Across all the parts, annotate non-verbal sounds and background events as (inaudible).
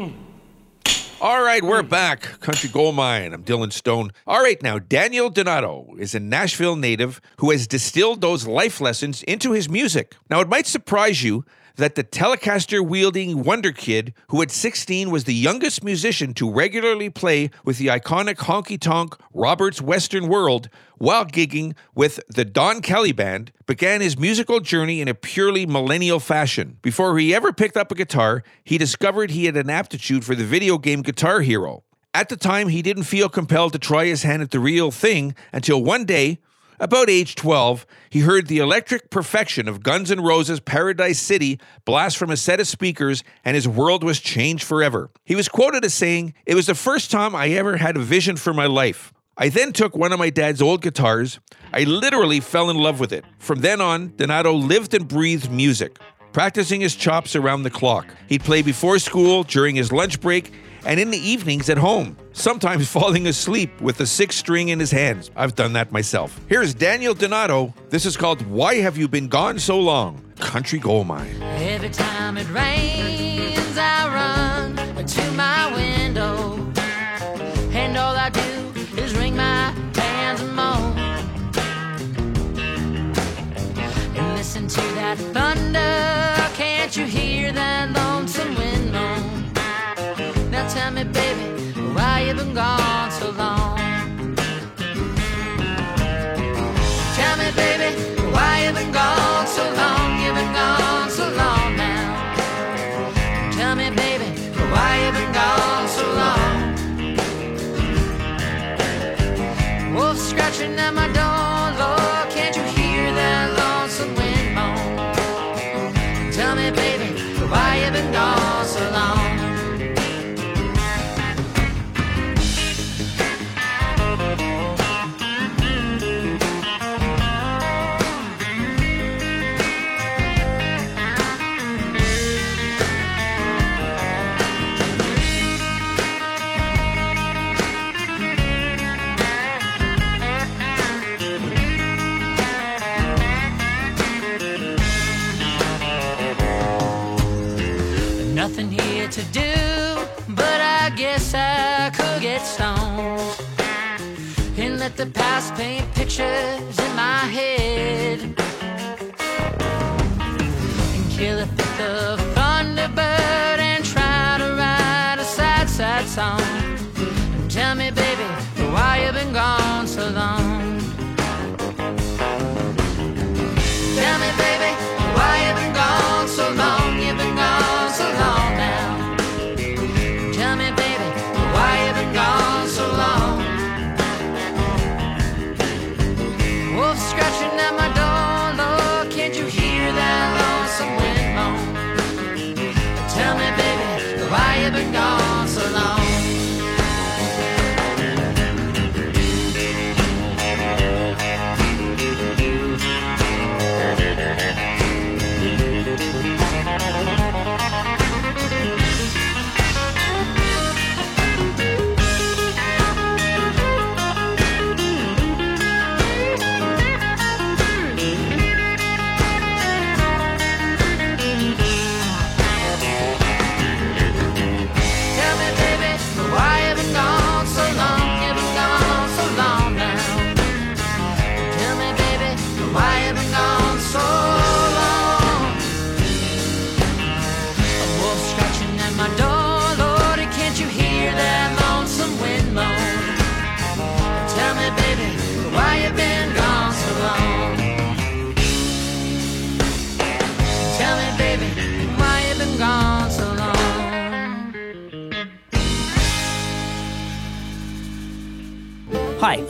Hmm. All right, we're back. Country Gold Mine. I'm Dylan Stone. All right, now, Daniel Donato is a Nashville native who has distilled those life lessons into his music. Now, it might surprise you that the Telecaster wielding Wonder Kid, who at 16 was the youngest musician to regularly play with the iconic honky tonk Robert's Western World while gigging with the Don Kelly Band, began his musical journey in a purely millennial fashion. Before he ever picked up a guitar, he discovered he had an aptitude for the video game Guitar Hero. At the time, he didn't feel compelled to try his hand at the real thing until one day, about age 12, he heard the electric perfection of Guns N' Roses' Paradise City blast from a set of speakers, and his world was changed forever. He was quoted as saying, It was the first time I ever had a vision for my life. I then took one of my dad's old guitars. I literally fell in love with it. From then on, Donato lived and breathed music, practicing his chops around the clock. He'd play before school, during his lunch break, and in the evenings at home, sometimes (laughs) falling asleep with a six string in his hands. I've done that myself. Here's Daniel Donato. This is called Why Have You Been Gone So Long? Country Gold Mine. Every time it rains, I run to my window, and all I do is my hands and moan, and listen to that thunder. Can't you hear that lonesome tell me, baby, why you been gone so long? Tell me, baby, why you been gone paint pictures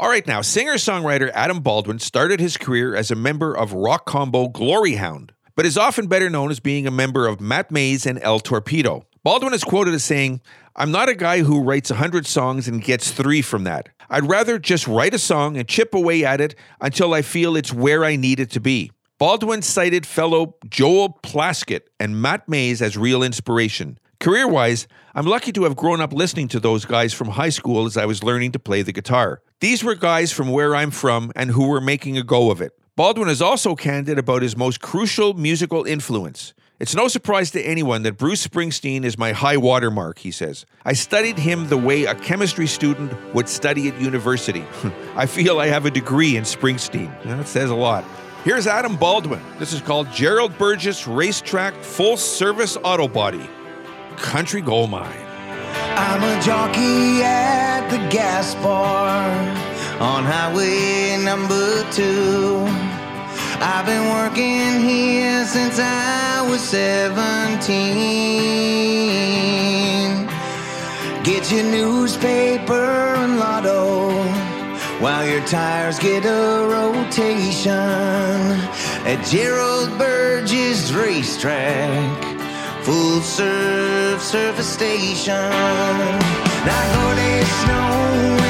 All right, now, singer songwriter Adam Baldwin started his career as a member of rock combo Glory Hound, but is often better known as being a member of Matt Mays and El Torpedo. Baldwin is quoted as saying, I'm not a guy who writes 100 songs and gets three from that. I'd rather just write a song and chip away at it until I feel it's where I need it to be. Baldwin cited fellow Joel Plaskett and Matt Mays as real inspiration. Career wise, I'm lucky to have grown up listening to those guys from high school as I was learning to play the guitar. These were guys from where I'm from and who were making a go of it. Baldwin is also candid about his most crucial musical influence. It's no surprise to anyone that Bruce Springsteen is my high watermark, he says. I studied him the way a chemistry student would study at university. (laughs) I feel I have a degree in Springsteen. That says a lot. Here's Adam Baldwin. This is called Gerald Burgess RaceTrac Full Service Auto Body. Country Gold Mine. I'm a jockey at the gas bar on highway number two. I've been working here since I was 17. Get your newspaper and lotto while your tires get a rotation at Gerald Burgess RaceTrac full serve service station. Now go there, snow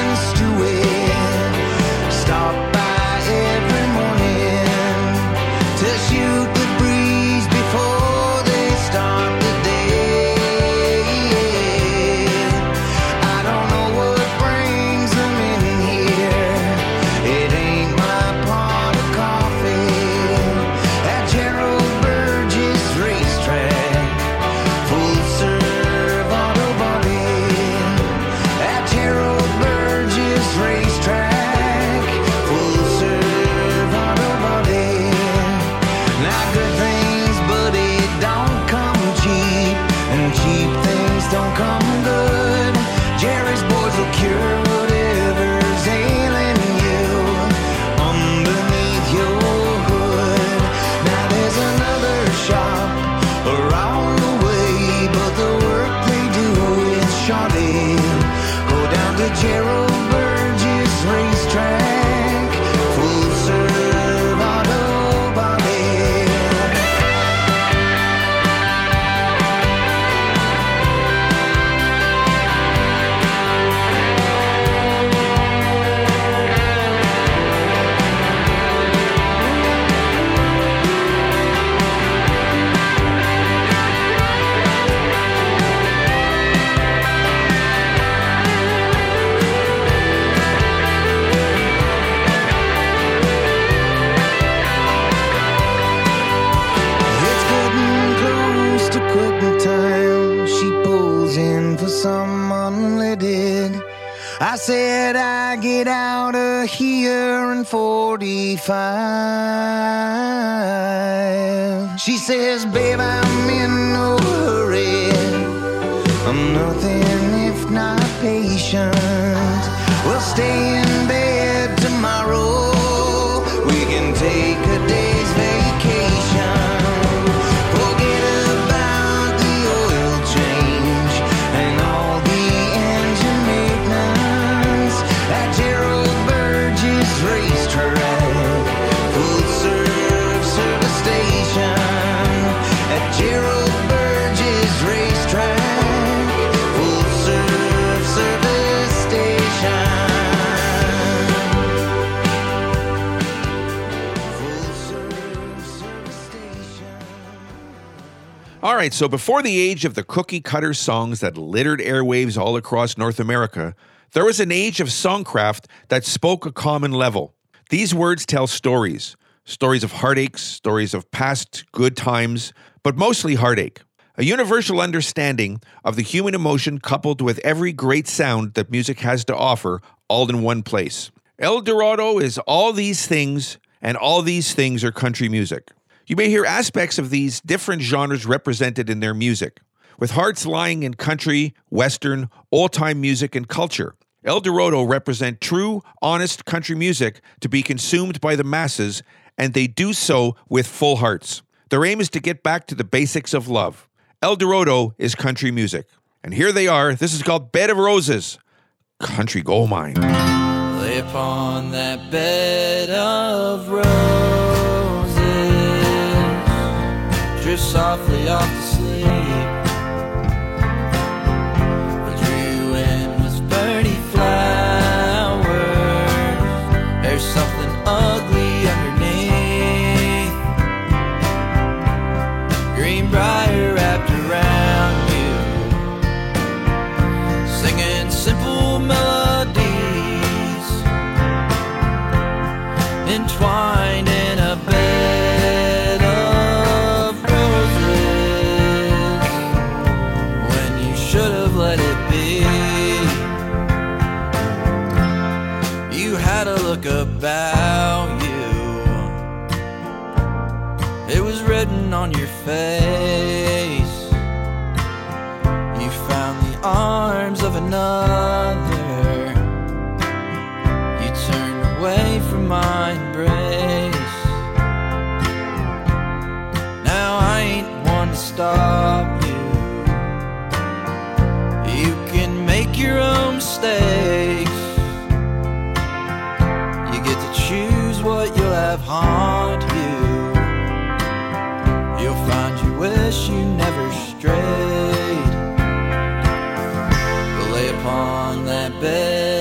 I said I get out of here in 45. She says, babe, I'm in no right, so before the age of the cookie cutter songs that littered airwaves all across North America, there was an age of songcraft that spoke a common level. These words tell stories stories of heartaches, stories of past good times, but mostly heartache. A universal understanding of the human emotion coupled with every great sound that music has to offer, all in one place. El Dorado is all these things, and all these things are country music. You may hear aspects of these different genres represented in their music, with hearts lying in country, western, all time music, and culture. El Dorado represent true, honest country music to be consumed by the masses, and they do so with full hearts. Their aim is to get back to the basics of love. El Dorado is country music. And here they are. This is called Bed of Roses, Country Gold Mine. Lay upon that bed of roses, drift softly off to of another. You turned away from my embrace. Now I ain't one to stop you. You can make your own mistakes. You get to choose what you'll have haunt you. You'll find you wish you never strayed. Upon that bed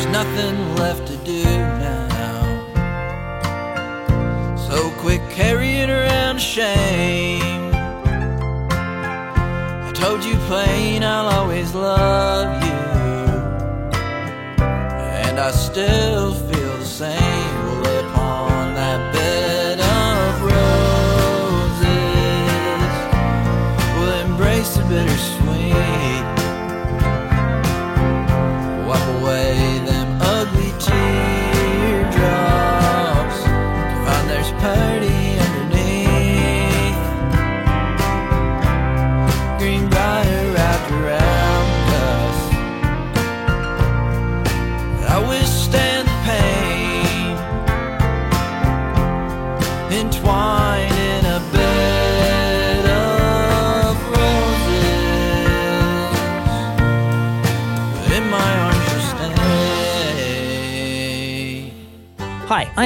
There's nothing left to do now. So quit carrying around shame. I told you plain I'll always love you. And I still feel the same.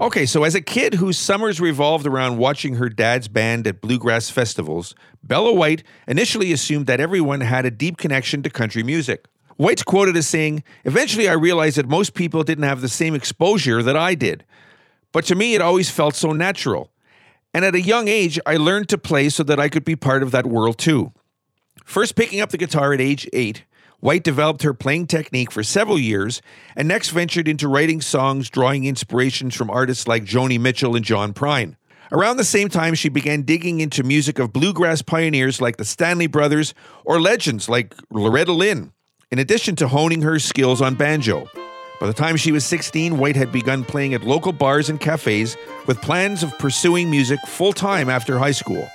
Okay, so as a kid whose summers revolved around watching her dad's band at bluegrass festivals, Bella White initially assumed that everyone had a deep connection to country music. White's quoted as saying, Eventually I realized that most people didn't have the same exposure that I did. But to me, it always felt so natural. And at a young age, I learned to play so that I could be part of that world too. First picking up the guitar at age eight, White developed her playing technique for several years and next ventured into writing songs drawing inspirations from artists like Joni Mitchell and John Prine. Around the same time, she began digging into music of bluegrass pioneers like the Stanley Brothers or legends like Loretta Lynn, in addition to honing her skills on banjo. By the time she was 16, White had begun playing at local bars and cafes with plans of pursuing music full time after high school.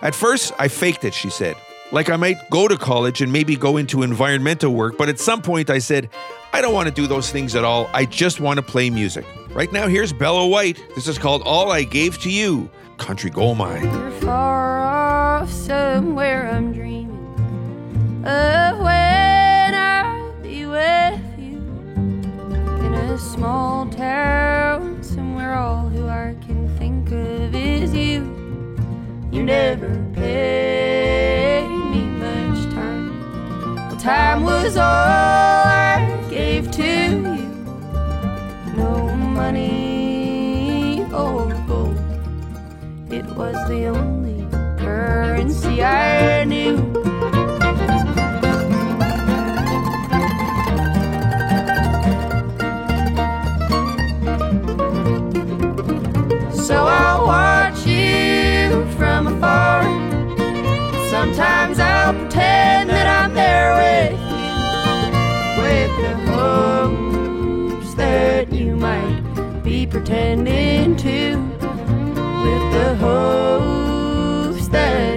At first, I faked it, she said. Like I might go to college and maybe go into environmental work, but at some point I said, I don't want to do those things at all. I just want to play music. Right now, here's Bella White. This is called All I Gave to You Country Gold Mine. You're far off somewhere I'm dreaming of when I'll be with you in a small town somewhere all who I can think of is you. You never paid time. Was all I gave to you. No money or gold. It was the only currency I knew. pretending to with the hopes that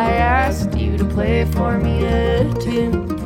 I asked you to play for me a tune.